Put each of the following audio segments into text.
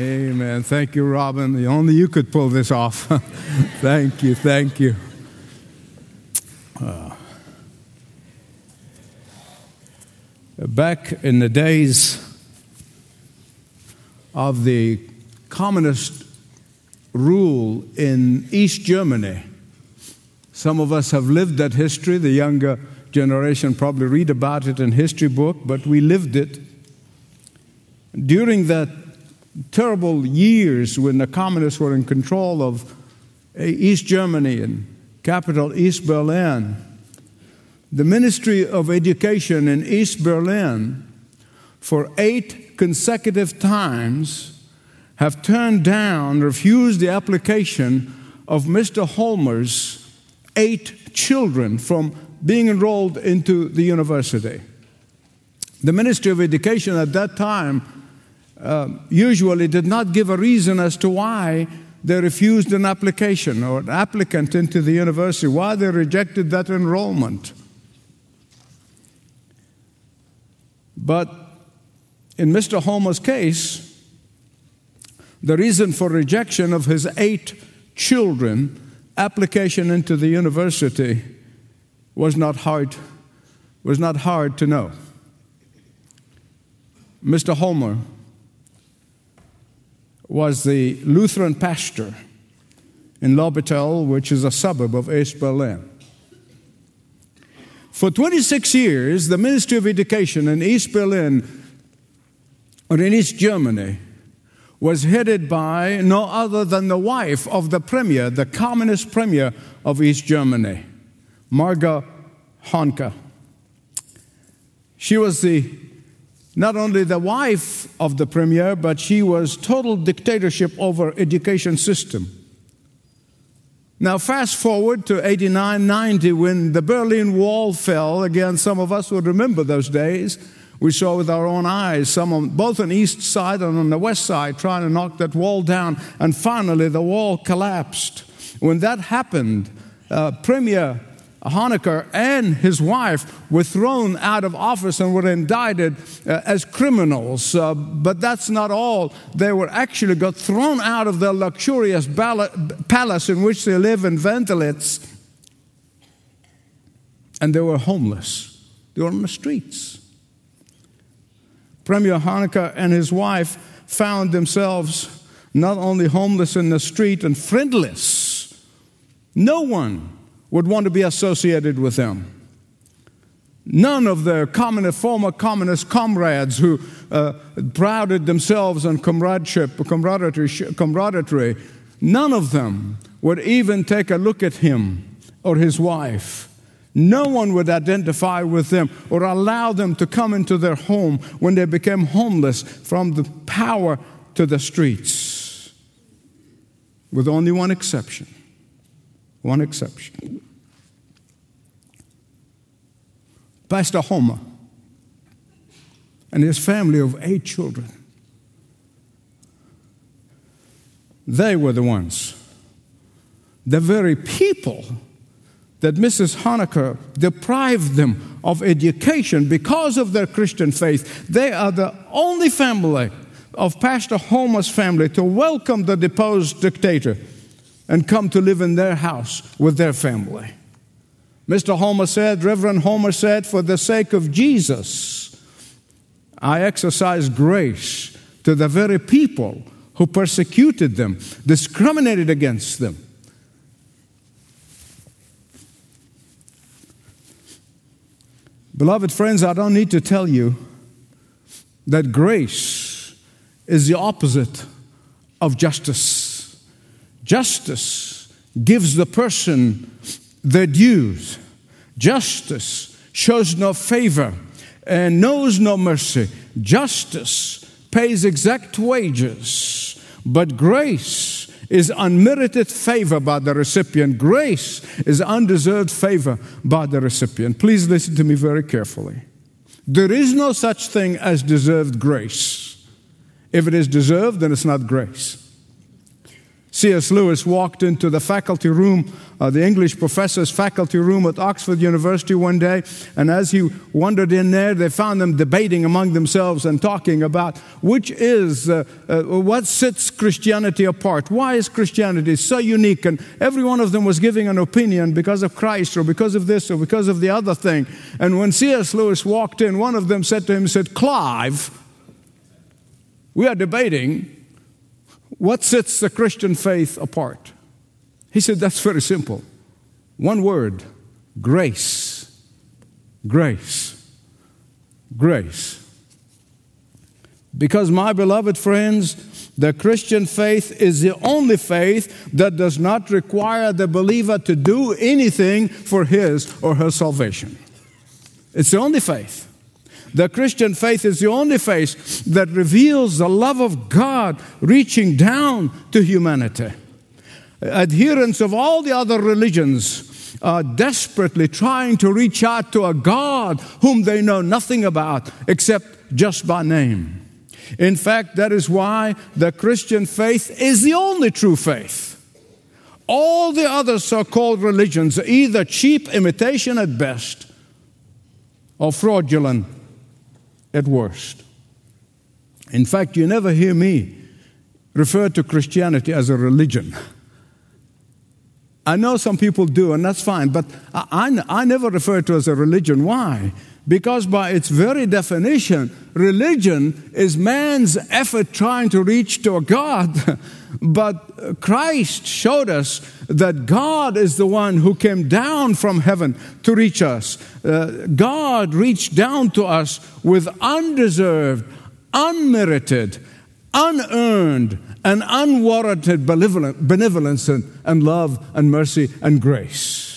Amen. Thank you, Robin. Only you could pull this off. thank you. Thank you. Uh, back in the days of the communist rule in East Germany, some of us have lived that history. The younger generation probably read about it in history book, but we lived it. During that terrible years when the communists were in control of uh, East Germany and capital East Berlin, the Ministry of Education in East Berlin for eight consecutive times have turned down, refused the application of Mr. Holmer's eight children from being enrolled into the university. The Ministry of Education at that time uh, usually did not give a reason as to why they refused an application or an applicant into the university, why they rejected that enrollment. But in Mr. Holmer's case, the reason for rejection of his eight children application into the university was not hard was not hard to know. Mr. Holmer was the Lutheran pastor in Lobetal, which is a suburb of East Berlin. For 26 years, the Ministry of Education in East Berlin or in East Germany was headed by no other than the wife of the premier, the communist premier of East Germany, Marga Honecker. She was the not only the wife of the premier, but she was total dictatorship over education system. Now, fast forward to 89 90 when the Berlin Wall fell. Again, some of us would remember those days. We saw with our own eyes, some on both on the east side and on the west side, trying to knock that wall down, and finally the wall collapsed. When that happened, uh, Premier Honecker and his wife were thrown out of office and were indicted uh, as criminals. Uh, but that's not all. They were actually got thrown out of their luxurious palace in which they live in Wandlitz. And they were homeless. They were on the streets. Premier Honecker and his wife found themselves not only homeless in the street and friendless, no one would want to be associated with them. None of their communist, former communist comrades who uh, prided themselves on comradeship, camaraderie, camaraderie, none of them would even take a look at him or his wife. No one would identify with them or allow them to come into their home when they became homeless from the power to the streets. With only one exception. One exception. Pastor Holmer and his family of eight children. They were the ones, the very people that Mrs. Honecker deprived them of education because of their Christian faith. They are the only family of Pastor Holmer's family to welcome the deposed dictator and come to live in their house with their family. Mr. Holmer said, Reverend Holmer said, for the sake of Jesus, I exercise grace to the very people who persecuted them, discriminated against them. Beloved friends, I don't need to tell you that grace is the opposite of justice. Justice gives the person their dues. Justice shows no favor and knows no mercy. Justice pays exact wages, but grace is unmerited favor by the recipient. Grace is undeserved favor by the recipient. Please listen to me very carefully. There is no such thing as deserved grace. If it is deserved, then it's not grace. C.S. Lewis walked into the faculty room, uh, the English professor's faculty room at Oxford University one day, and as he wandered in there, they found them debating among themselves and talking about which is, uh, uh, what sets Christianity apart. Why is Christianity so unique? And every one of them was giving an opinion because of Christ or because of this or because of the other thing. And when C.S. Lewis walked in, one of them said to him, said, Clive, we are debating what sets the Christian faith apart? He said, That's very simple. One word grace. Grace. Grace. Because, my beloved friends, the Christian faith is the only faith that does not require the believer to do anything for his or her salvation. It's the only faith. The Christian faith is the only faith that reveals the love of God reaching down to humanity. Adherents of all the other religions are desperately trying to reach out to a God whom they know nothing about except just by name. In fact, that is why the Christian faith is the only true faith. All the other so called religions are either cheap imitation at best or fraudulent at worst. In fact, you never hear me refer to Christianity as a religion. I know some people do, and that's fine, but I, I, I, never refer to it as a religion. Why? Because, by its very definition, religion is man's effort trying to reach to a God. but Christ showed us that God is the one who came down from heaven to reach us. Uh, God reached down to us with undeserved, unmerited, unearned, and unwarranted benevolence and love and mercy and grace.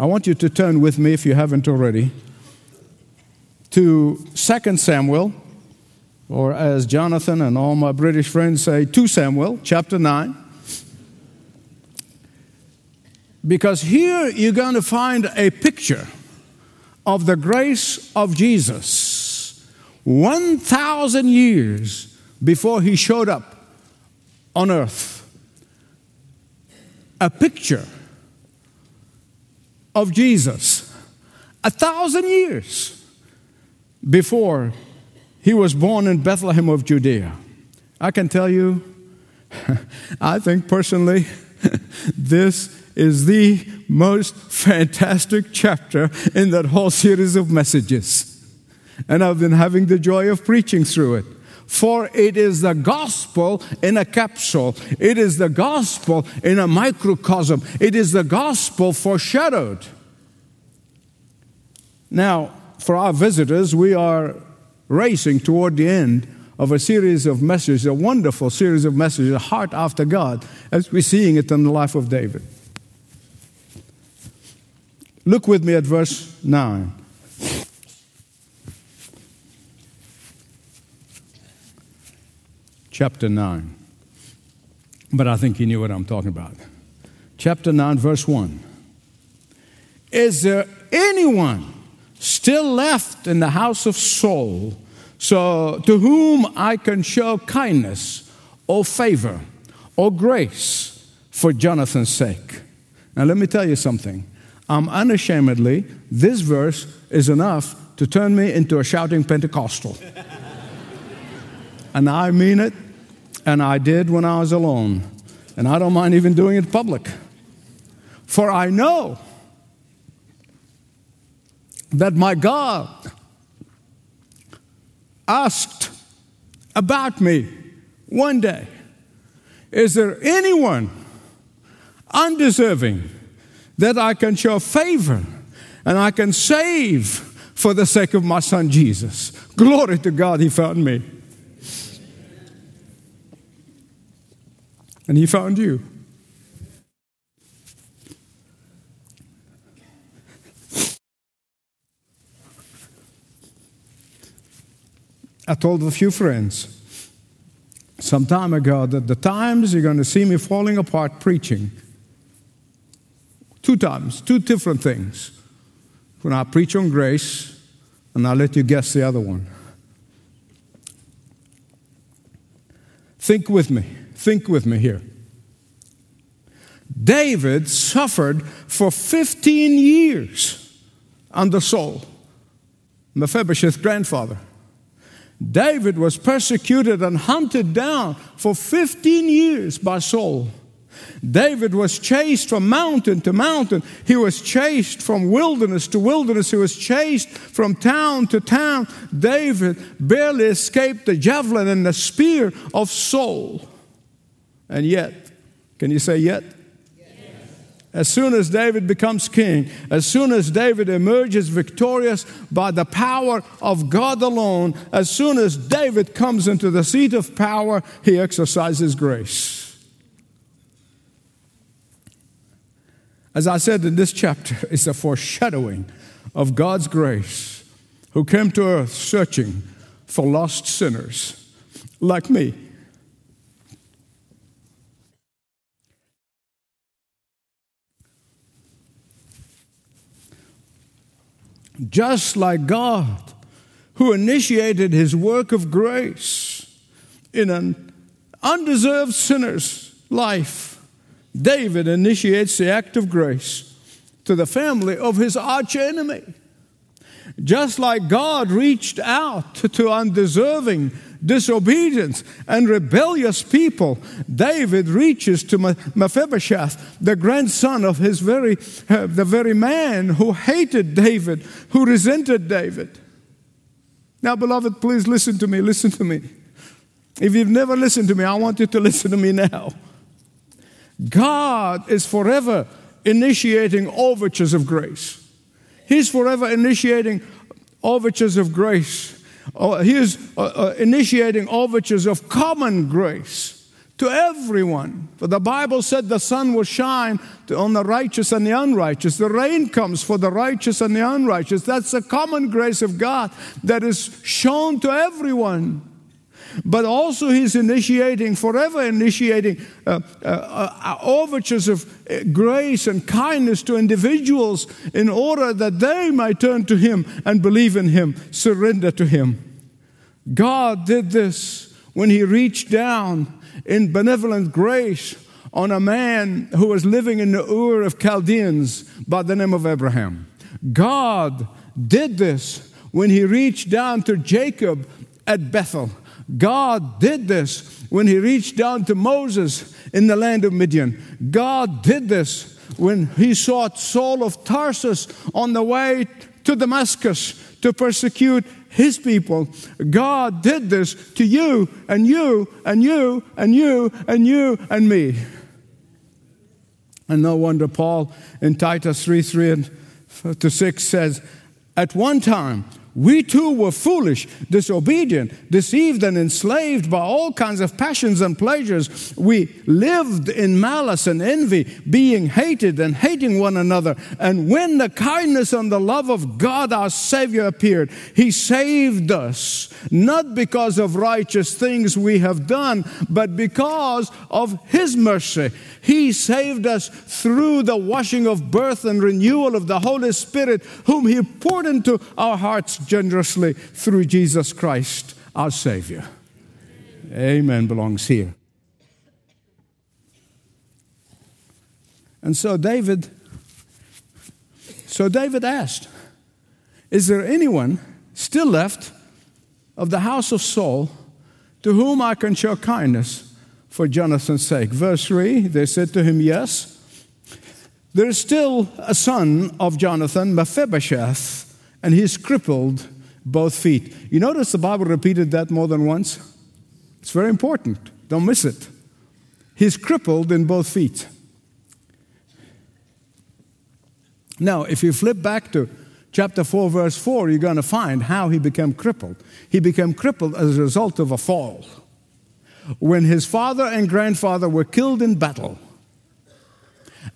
I want you to turn with me, if you haven't already, to 2 Samuel, or as Jonathan and all my British friends say, 2 Samuel, chapter 9. Because here you're going to find a picture of the grace of Jesus 1,000 years before he showed up on earth. A picture of Jesus a thousand years before he was born in Bethlehem of Judea. I can tell you, I think personally, this is the most fantastic chapter in that whole series of messages. And I've been having the joy of preaching through it. For it is the gospel in a capsule. It is the gospel in a microcosm. It is the gospel foreshadowed. Now, for our visitors, we are racing toward the end of a series of messages, a wonderful series of messages, a heart after God, as we're seeing it in the life of David. Look with me at verse 9. Chapter 9. But I think you knew what I'm talking about. Chapter 9, verse 1. Is there anyone still left in the house of Saul, so to whom I can show kindness or favor or grace for Jonathan's sake. Now, let me tell you something. I'm unashamedly, this verse is enough to turn me into a shouting Pentecostal. and I mean it, and I did when I was alone. And I don't mind even doing it public. For I know that my God asked about me one day Is there anyone undeserving that I can show favor and I can save for the sake of my son Jesus? Glory to God, he found me. And he found you. I told a few friends some time ago that the times you're going to see me falling apart preaching, two times, two different things. When I preach on grace, and I'll let you guess the other one. Think with me. Think with me here. David suffered for 15 years under Saul, Mephibosheth's grandfather. David was persecuted and hunted down for 15 years by Saul. David was chased from mountain to mountain. He was chased from wilderness to wilderness. He was chased from town to town. David barely escaped the javelin and the spear of Saul. And yet, can you say yet? As soon as David becomes king, as soon as David emerges victorious by the power of God alone, as soon as David comes into the seat of power, he exercises grace. As I said in this chapter, it's a foreshadowing of God's grace who came to earth searching for lost sinners like me. Just like God, who initiated his work of grace in an undeserved sinner's life, David initiates the act of grace to the family of his arch enemy. Just like God reached out to undeserving disobedience and rebellious people, David reaches to Mephibosheth, the grandson of his very, uh, the very man who hated David, who resented David. Now, beloved, please listen to me, listen to me. If you've never listened to me, I want you to listen to me now. God is forever initiating overtures of grace. He's forever initiating overtures of grace Oh, he is uh, uh, initiating overtures of common grace to everyone. For the Bible said the sun will shine on the righteous and the unrighteous. The rain comes for the righteous and the unrighteous. That's the common grace of God that is shown to everyone. But also, He's initiating, forever initiating uh, uh, uh, overtures of uh, grace and kindness to individuals in order that they might turn to Him and believe in Him, surrender to Him. God did this when He reached down in benevolent grace on a man who was living in the Ur of Chaldeans by the name of Abraham. God did this when He reached down to Jacob at Bethel. God did this when He reached down to Moses in the land of Midian. God did this when He sought Saul of Tarsus on the way to Damascus to persecute his people. God did this to you and you and you and you and you and me. And no wonder Paul in Titus 3 3 and to 6 says, At one time, we too were foolish, disobedient, deceived, and enslaved by all kinds of passions and pleasures. We lived in malice and envy, being hated and hating one another. And when the kindness and the love of God our Savior appeared, He saved us, not because of righteous things we have done, but because of His mercy. He saved us through the washing of birth and renewal of the Holy Spirit, whom He poured into our hearts generously through Jesus Christ, our Savior. Amen belongs here. And so David, so David asked, Is there anyone still left of the house of Saul to whom I can show kindness for Jonathan's sake? Verse 3 they said to him, Yes. There is still a son of Jonathan, Mephibosheth and he's crippled both feet. You notice the Bible repeated that more than once? It's very important. Don't miss it. He's crippled in both feet. Now, if you flip back to chapter 4, verse 4, you're going to find how he became crippled. He became crippled as a result of a fall. When his father and grandfather were killed in battle,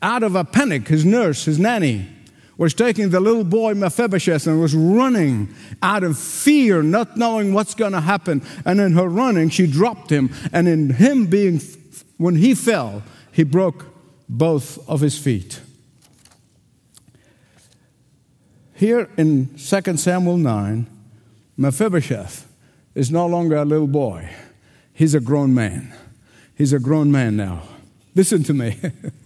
out of a panic, his nurse, his nanny, was taking the little boy Mephibosheth and was running out of fear, not knowing what's going to happen. And in her running, she dropped him. And in him being, when he fell, he broke both of his feet. Here in 2 Samuel 9, Mephibosheth is no longer a little boy. He's a grown man. He's a grown man now. Listen to me.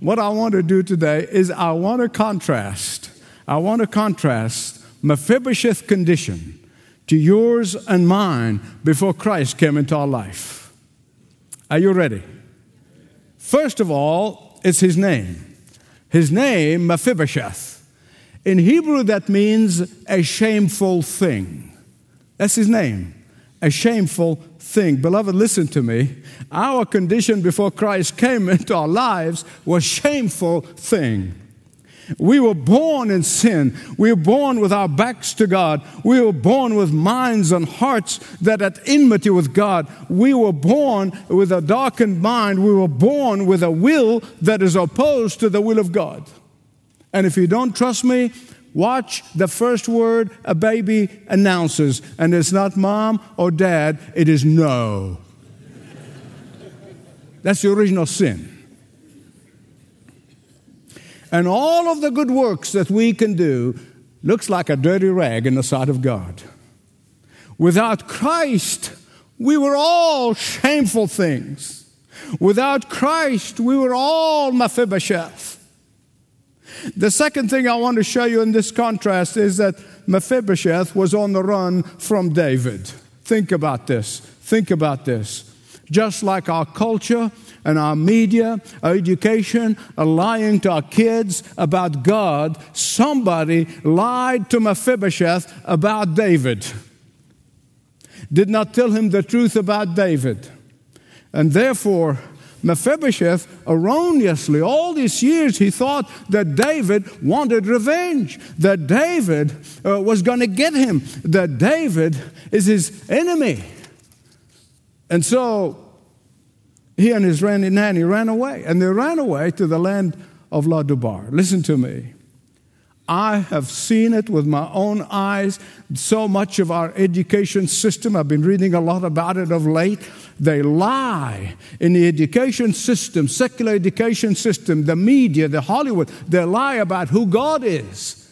what I want to do today is I want to contrast. I want to contrast Mephibosheth's condition to yours and mine before Christ came into our life. Are you ready? First of all, it's his name. His name, Mephibosheth. In Hebrew, that means a shameful thing. That's his name, a shameful thing. Beloved, listen to me. Our condition before Christ came into our lives was shameful thing. We were born in sin. We were born with our backs to God. We were born with minds and hearts that at enmity with God. We were born with a darkened mind. We were born with a will that is opposed to the will of God. And if you don't trust me, watch the first word a baby announces. And it's not mom or dad, it is no. That's the original sin. And all of the good works that we can do looks like a dirty rag in the sight of God. Without Christ, we were all shameful things. Without Christ, we were all Mephibosheth. The second thing I want to show you in this contrast is that Mephibosheth was on the run from David. Think about this. Think about this. Just like our culture and our media, our education are lying to our kids about God, somebody lied to Mephibosheth about David. Did not tell him the truth about David. And therefore, Mephibosheth erroneously, all these years, he thought that David wanted revenge, that David uh, was going to get him, that David is his enemy. And so he and his randy nanny ran away, and they ran away to the land of Lodebar. Listen to me. I have seen it with my own eyes. So much of our education system, I've been reading a lot about it of late. They lie in the education system, secular education system, the media, the Hollywood. They lie about who God is.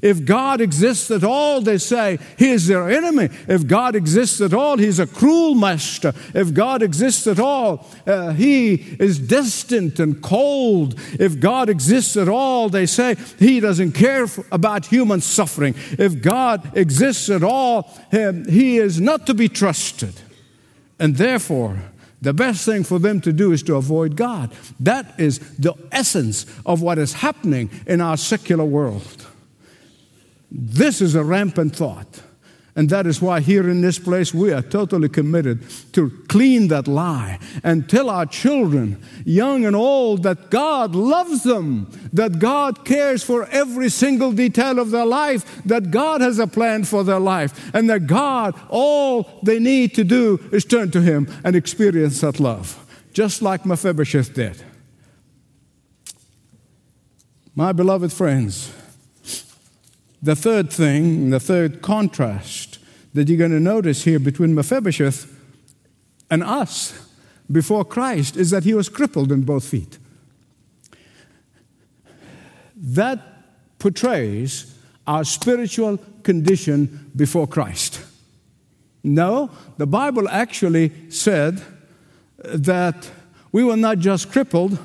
If God exists at all, they say, He is their enemy. If God exists at all, He's a cruel master. If God exists at all, uh, He is distant and cold. If God exists at all, they say, He doesn't care for, about human suffering. If God exists at all, He is not to be trusted. And therefore, the best thing for them to do is to avoid God. That is the essence of what is happening in our secular world. This is a rampant thought. And that is why here in this place we are totally committed to clean that lie and tell our children, young and old, that God loves them, that God cares for every single detail of their life, that God has a plan for their life, and that God, all they need to do is turn to Him and experience that love, just like Mephibosheth did. My beloved friends, the third thing, the third contrast that you're going to notice here between Mephibosheth and us before Christ is that he was crippled in both feet. That portrays our spiritual condition before Christ. No, the Bible actually said that we were not just crippled,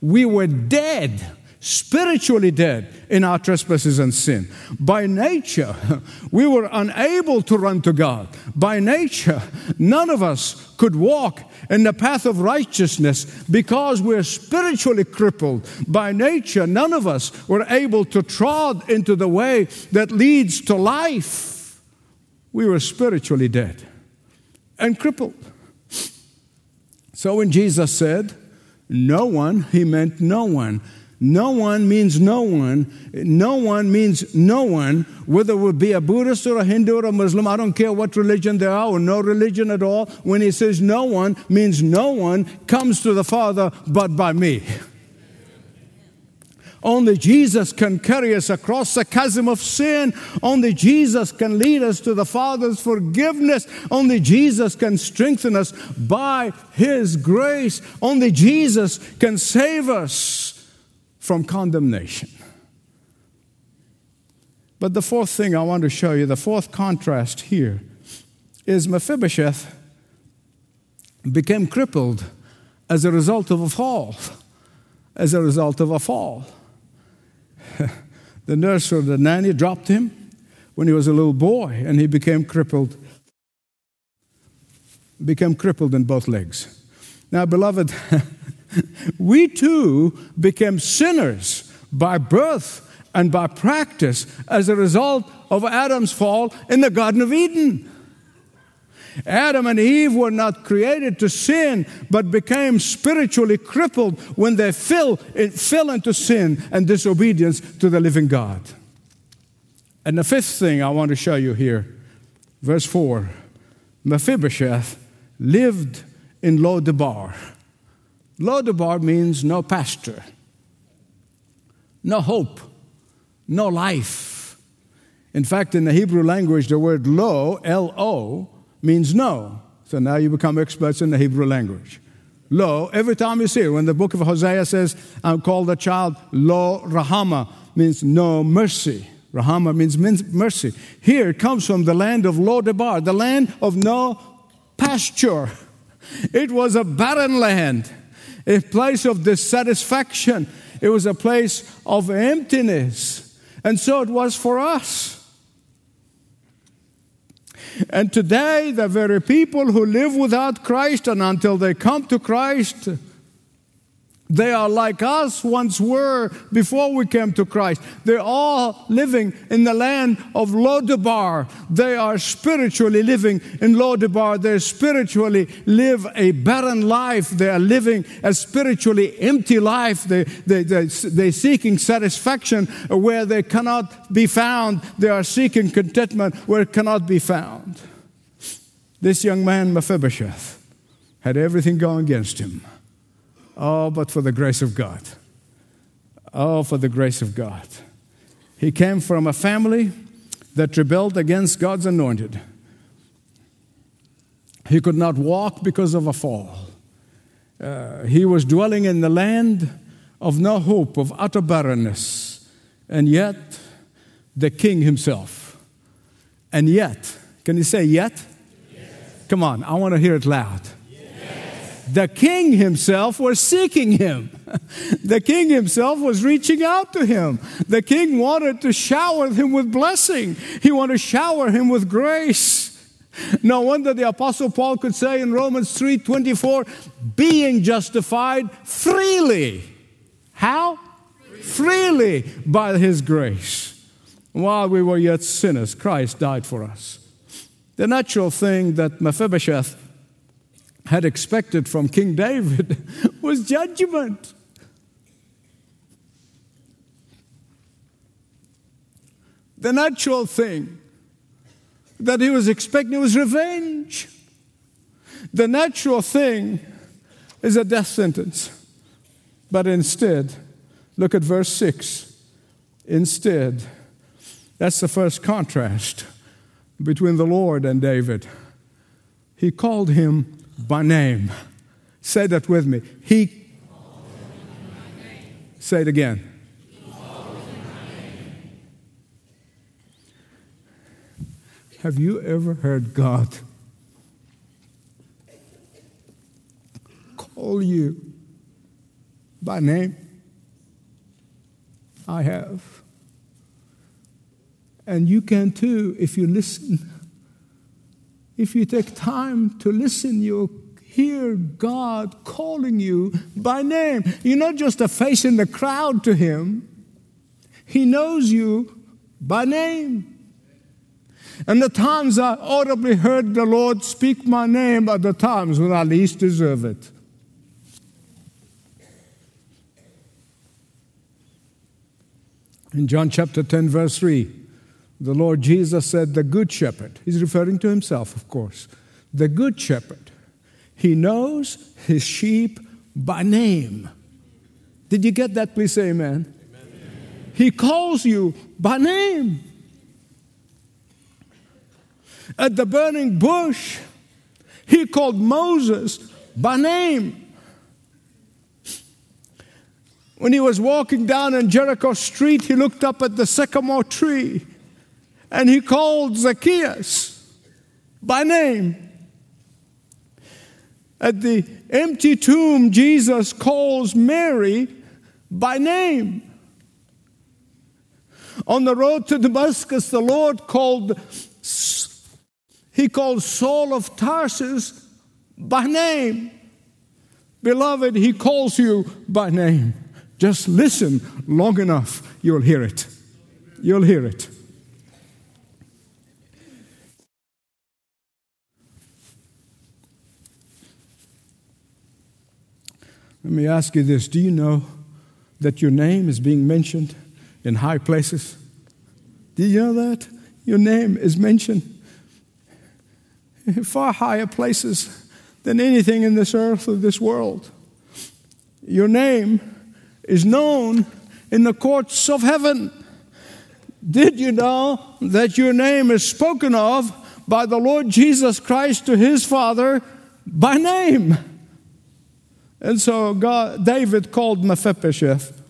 we were dead spiritually dead in our trespasses and sin. By nature, we were unable to run to God. By nature, none of us could walk in the path of righteousness because we're spiritually crippled. By nature, none of us were able to trod into the way that leads to life. We were spiritually dead and crippled. So when Jesus said, No one, he meant no one no one means no one. No one means no one, whether it be a Buddhist or a Hindu or a Muslim. I don't care what religion they are or no religion at all. When he says no one, means no one comes to the Father but by me. Only Jesus can carry us across the chasm of sin. Only Jesus can lead us to the Father's forgiveness. Only Jesus can strengthen us by His grace. Only Jesus can save us from condemnation. But the fourth thing I want to show you, the fourth contrast here, is Mephibosheth became crippled as a result of a fall. As a result of a fall. the nurse or the nanny dropped him when he was a little boy and he became crippled became crippled in both legs now beloved we too became sinners by birth and by practice as a result of adam's fall in the garden of eden Adam and Eve were not created to sin, but became spiritually crippled when they fell, eh, fell into sin and disobedience to the living God. And the fifth thing I want to show you here, verse 4 Mephibosheth lived in Lodebar. Lodebar means no pasture, no hope, no life. In fact, in the Hebrew language, the word lo, L O, means no. So now you become experts in the Hebrew language. Lo, every time you see it, when the book of Hosea says, I'm called a child, lo rahama, means no mercy. Rahama means mercy. Here it comes from the land of Lodebar, the land of no pasture. It was a barren land, a place of dissatisfaction. It was a place of emptiness. And so it was for us. And today, the very people who live without Christ and until they come to Christ, they are like us once were before we came to Christ. They're all living in the land of Lodebar. They are spiritually living in Lodebar. They spiritually live a barren life. They are living a spiritually empty life. They, they, they, they're seeking satisfaction where they cannot be found. They are seeking contentment where it cannot be found. This young man, Mephibosheth, had everything going against him. Oh, but for the grace of God. Oh, for the grace of God. He came from a family that rebelled against God's anointed. He could not walk because of a fall. Uh, he was dwelling in the land of no hope, of utter barrenness. And yet, the king himself. And yet, can you say yet? Yes. Come on, I want to hear it loud. The king himself was seeking him. The king himself was reaching out to him. The king wanted to shower him with blessing. He wanted to shower him with grace. No wonder the apostle Paul could say in Romans 3:24, being justified freely. How? Freely by his grace. While we were yet sinners, Christ died for us. The natural thing that Mephibosheth had expected from King David was judgment. The natural thing that he was expecting was revenge. The natural thing is a death sentence. But instead, look at verse 6. Instead, that's the first contrast between the Lord and David. He called him by name. Say that with me. He. Say it again. Have you ever heard God call you by name? I have. And you can too if you listen. If you take time to listen, you'll hear God calling you by name. You're not just a face in the crowd to Him, He knows you by name. And the times I audibly heard the Lord speak my name are the times when I least deserve it. In John chapter 10, verse 3, the Lord Jesus said, The good shepherd, he's referring to himself, of course, the good shepherd, he knows his sheep by name. Did you get that? Please say amen. amen. He calls you by name. At the burning bush, he called Moses by name. When he was walking down in Jericho Street, he looked up at the sycamore tree and he called Zacchaeus by name. At the empty tomb, Jesus calls Mary by name. On the road to Damascus, the Lord called, he called Saul of Tarsus by name. Beloved, he calls you by name. Just listen long enough, you'll hear it. You'll hear it. Let me ask you this Do you know that your name is being mentioned in high places? Do you know that? Your name is mentioned in far higher places than anything in this earth or this world. Your name is known in the courts of heaven. Did you know that your name is spoken of by the Lord Jesus Christ to his Father by name? And so God, David called Mephibosheth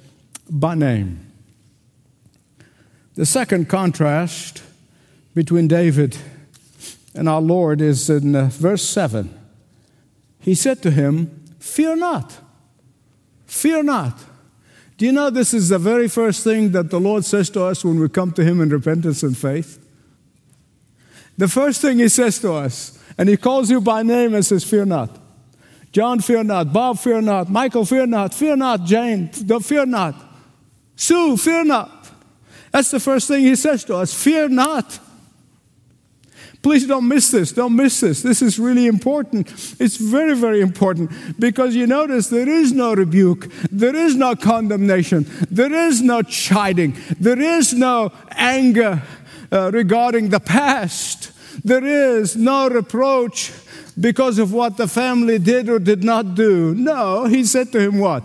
by name. The second contrast between David and our Lord is in uh, verse 7. He said to him, Fear not, fear not. Do you know this is the very first thing that the Lord says to us when we come to Him in repentance and faith? The first thing He says to us, and He calls you by name and says, Fear not. John, fear not. Bob, fear not. Michael, fear not. Fear not. Jane, Don't fear not. Sue, fear not. That's the first thing he says to us fear not. Please don't miss this. Don't miss this. This is really important. It's very, very important because you notice there is no rebuke, there is no condemnation, there is no chiding, there is no anger uh, regarding the past, there is no reproach because of what the family did or did not do. No, he said to him, What?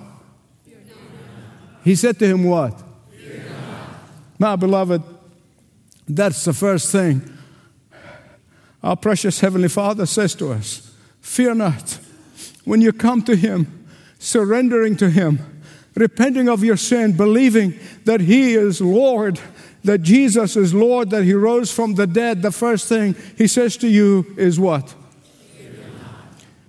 He said to him, What? My beloved, that's the first thing our precious Heavenly Father says to us Fear not. When you come to Him, surrendering to Him, repenting of your sin, believing that He is Lord, that Jesus is Lord, that He rose from the dead, the first thing He says to you is what?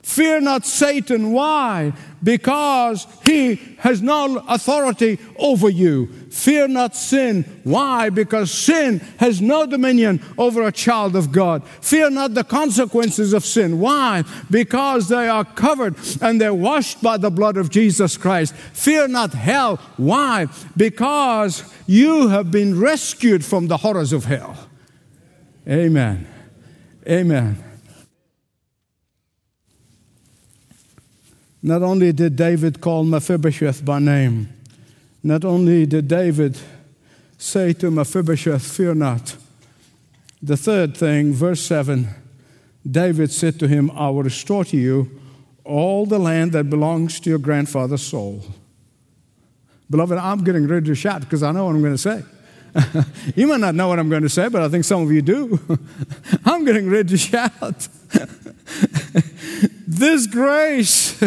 Fear not Satan. Why? Because he has no authority over you. Fear not sin. Why? Because sin has no dominion over a child of God. Fear not the consequences of sin. Why? Because they are covered and they're washed by the blood of Jesus Christ. Fear not hell. Why? Because you have been rescued from the horrors of hell. Amen. Amen. Not only did David call Mephibosheth by name, not only did David say to Mephibosheth, Fear not. The third thing, verse 7, David said to him, I will restore to you all the land that belongs to your grandfather Saul. Beloved, I'm getting ready to shout because I know what I'm going to say. you might not know what I'm going to say, but I think some of you do. I'm getting ready to shout. this grace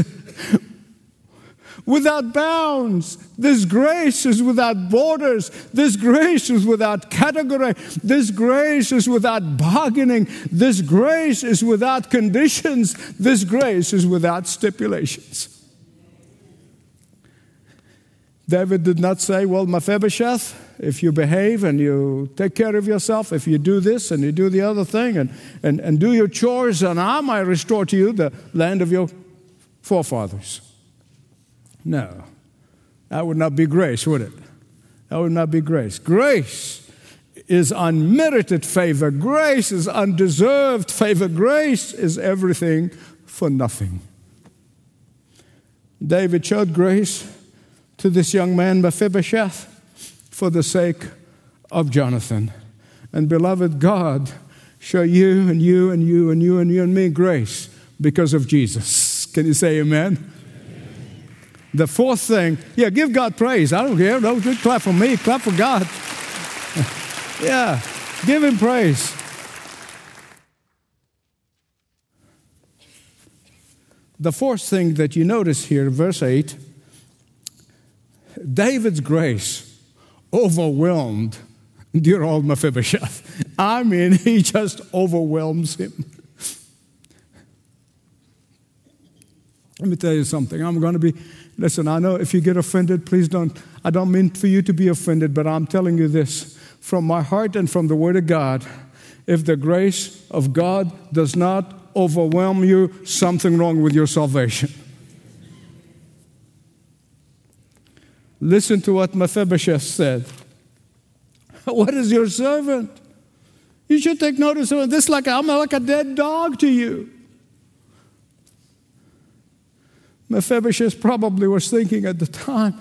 without bounds. This grace is without borders. This grace is without category. This grace is without bargaining. This grace is without conditions. This grace is without stipulations. David did not say, Well, Mephibosheth, if you behave and you take care of yourself, if you do this and you do the other thing and, and, and do your chores, and I might restore to you the land of your forefathers. No. That would not be grace, would it? That would not be grace. Grace is unmerited favor. Grace is undeserved favor. Grace is everything for nothing. David showed grace to this young man, Mephibosheth, for the sake of Jonathan. And beloved, God show you and you and you and you and you and me grace because of Jesus. Can you say amen? The fourth thing, yeah, give God praise. I don't care. Don't clap for me, clap for God. yeah, give Him praise. The fourth thing that you notice here, verse 8 David's grace overwhelmed dear old Mephibosheth. I mean, he just overwhelms him. Let me tell you something. I'm going to be, listen, I know if you get offended, please don't, I don't mean for you to be offended, but I'm telling you this from my heart and from the Word of God. If the grace of God does not overwhelm you, something wrong with your salvation. Listen to what Mephibosheth said. What is your servant? You should take notice of this like I'm like a dead dog to you. Mephibosheth probably was thinking at the time,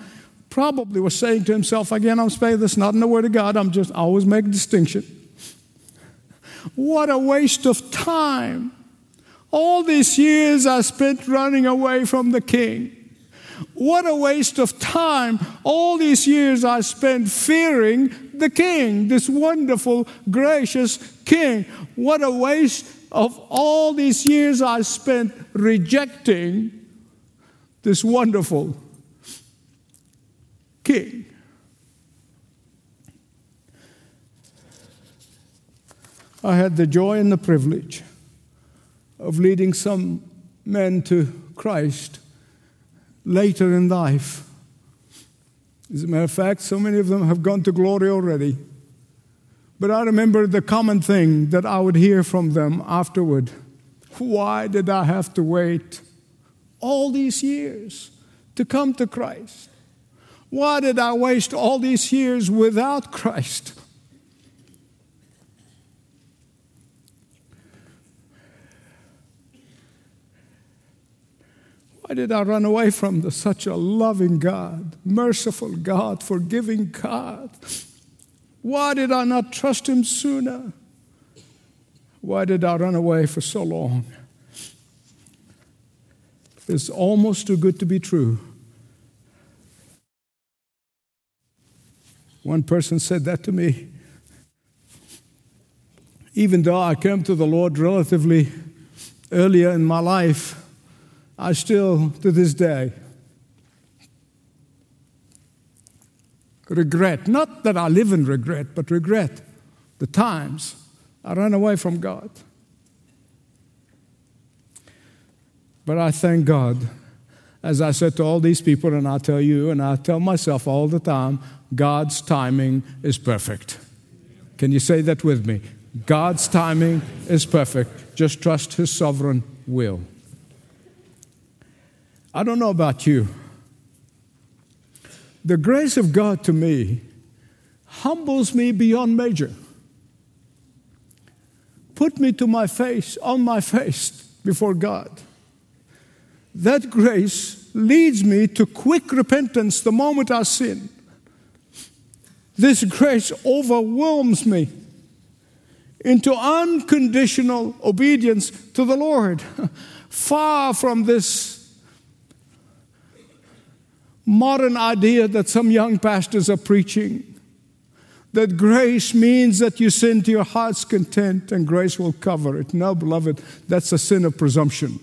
probably was saying to himself, again, I'm saying this not in the word of God, I'm just always make a distinction. What a waste of time. All these years I spent running away from the king. What a waste of time. All these years I spent fearing the king, this wonderful, gracious king. What a waste of all these years I spent rejecting this wonderful king. I had the joy and the privilege of leading some men to Christ later in life. As a matter of fact, so many of them have gone to glory already. But I remember the common thing that I would hear from them afterward why did I have to wait all these years to come to Christ? Why did I waste all these years without Christ? Why did I run away from the, such a loving God, merciful God, forgiving God? Why did I not trust Him sooner? Why did I run away for so long? It's almost too good to be true. One person said that to me. Even though I came to the Lord relatively earlier in my life, I still, to this day, regret. Not that I live in regret, but regret the times I ran away from God. But I thank God, as I said to all these people, and I tell you, and I tell myself all the time God's timing is perfect. Can you say that with me? God's timing is perfect. Just trust His sovereign will. I don't know about you. The grace of God to me humbles me beyond measure. Put me to my face, on my face before God. That grace leads me to quick repentance the moment I sin. This grace overwhelms me into unconditional obedience to the Lord. Far from this modern idea that some young pastors are preaching that grace means that you sin to your heart's content and grace will cover it. No, beloved, that's a sin of presumption.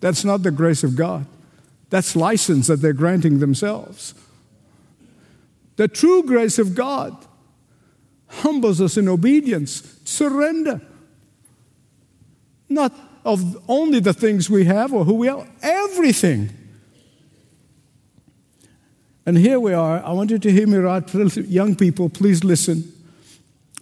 That's not the grace of God. That's license that they're granting themselves. The true grace of God humbles us in obedience, surrender. Not of only the things we have or who we are, everything. And here we are. I want you to hear me right. Young people, please listen.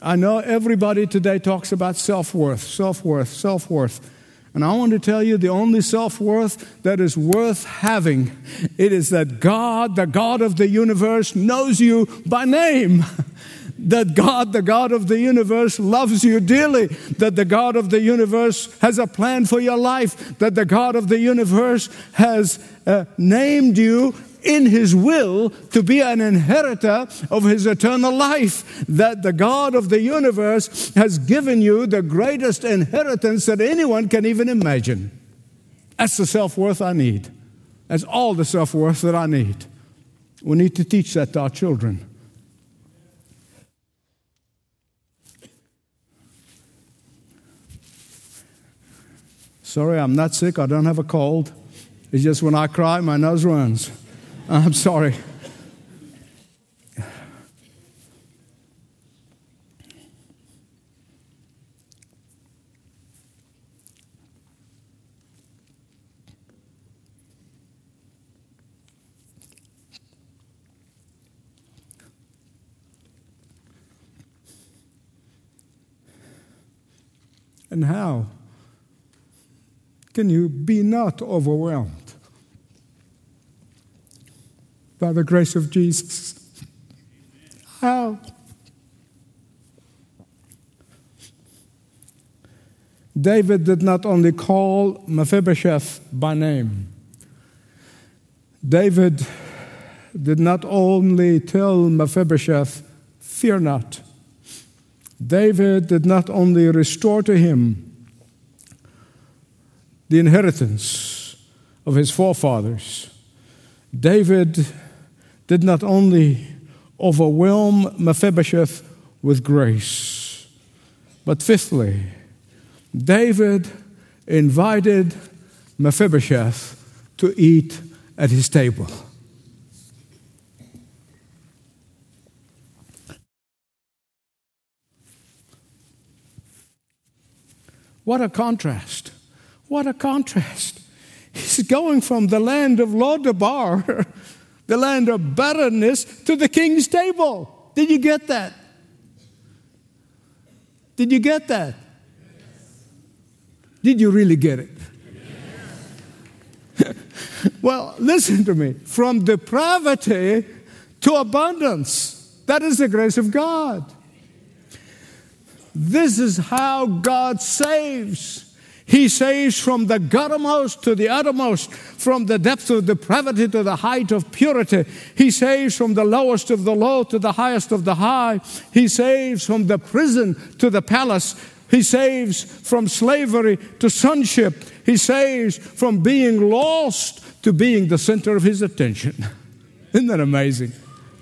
I know everybody today talks about self worth, self worth, self worth. And I want to tell you the only self worth that is worth having it is that God, the God of the universe, knows you by name. that God, the God of the universe, loves you dearly, that the God of the universe has a plan for your life, that the God of the universe has uh, named you in his will to be an inheritor of his eternal life. That the God of the universe has given you the greatest inheritance that anyone can even imagine. That's the self worth I need. That's all the self worth that I need. We need to teach that to our children. Sorry, I'm not sick. I don't have a cold. It's just when I cry, my nose runs. I'm sorry. And how can you be not overwhelmed? By the grace of Jesus? How? David did not only call Mephibosheth by name, David did not only tell Mephibosheth, Fear not. David did not only restore to him the inheritance of his forefathers, David did not only overwhelm Mephibosheth with grace, but fifthly, David invited Mephibosheth to eat at his table. What a contrast. What a contrast. He's going from the land of Lodebar, the land of barrenness, to the king's table. Did you get that? Did you get that? Did you really get it? well, listen to me. From depravity to abundance. That is the grace of God. This is how God saves. He saves from the guttermost to the uttermost, from the depth of depravity to the height of purity. He saves from the lowest of the low to the highest of the high. He saves from the prison to the palace. He saves from slavery to sonship. He saves from being lost to being the center of his attention. Isn't that amazing?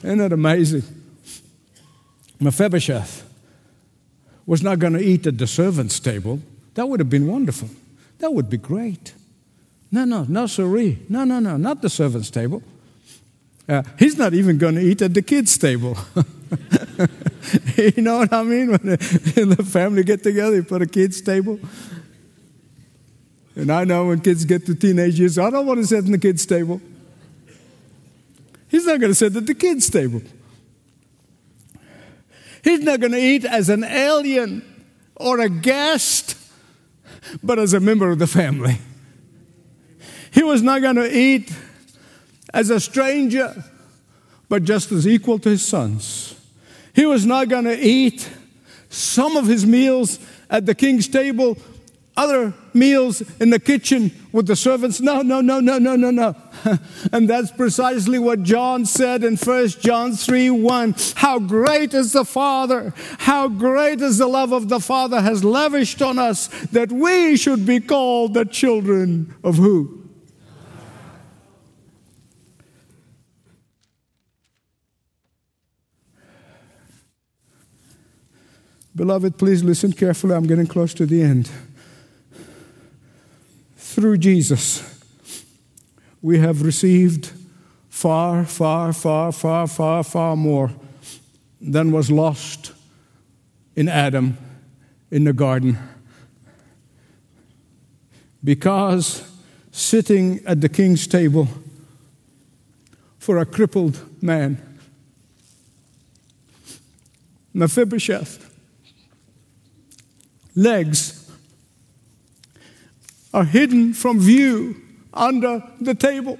Isn't that amazing? Mephibosheth was not going to eat at the servant's table. That would have been wonderful. That would be great. No, no, no, siree. No, no, no, not the servant's table. Uh, he's not even going to eat at the kids' table. you know what I mean? When the family get together, you put a kids' table. And I know when kids get to teenage years, I don't want to sit in the kids' table. He's not going to sit at the kids' table. He's not going to eat as an alien or a guest, but as a member of the family. He was not going to eat as a stranger, but just as equal to his sons. He was not going to eat some of his meals at the king's table, other meals in the kitchen with the servants. No, no, no, no, no, no, no. and that's precisely what John said in 1 John 3 1. How great is the Father! How great is the love of the Father has lavished on us that we should be called the children of who? Beloved, please listen carefully. I'm getting close to the end through Jesus, we have received far, far, far, far, far, far more than was lost in Adam in the garden. Because sitting at the king's table for a crippled man, Mephibosheth, legs are hidden from view under the table.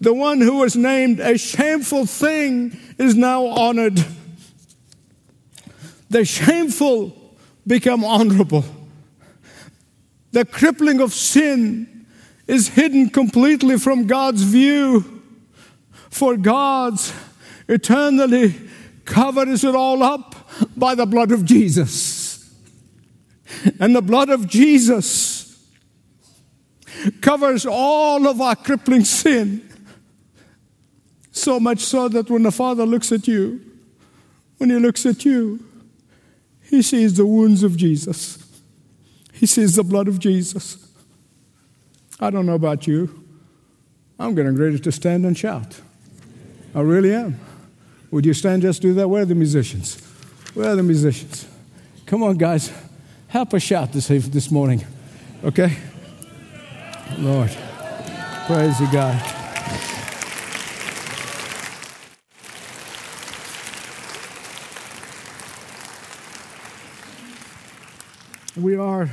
The one who was named a shameful thing is now honored. The shameful become honorable. The crippling of sin is hidden completely from God's view, for God's eternally covers it all up by the blood of Jesus. And the blood of Jesus covers all of our crippling sin. So much so that when the Father looks at you, when He looks at you, He sees the wounds of Jesus, He sees the blood of Jesus. I don't know about you. I'm getting ready to stand and shout. I really am. Would you stand just do that? Where are the musicians? Where are the musicians? Come on, guys. Help us shout this, this morning, okay? Lord, praise you, God. We are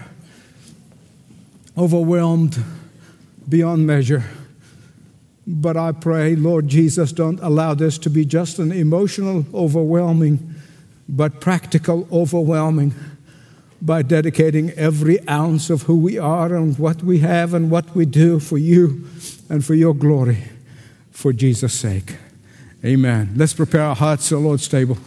overwhelmed beyond measure. But I pray, Lord Jesus, don't allow this to be just an emotional overwhelming, but practical overwhelming by dedicating every ounce of who we are and what we have and what we do for you and for your glory, for Jesus' sake. Amen. Let's prepare our hearts the Lord's table.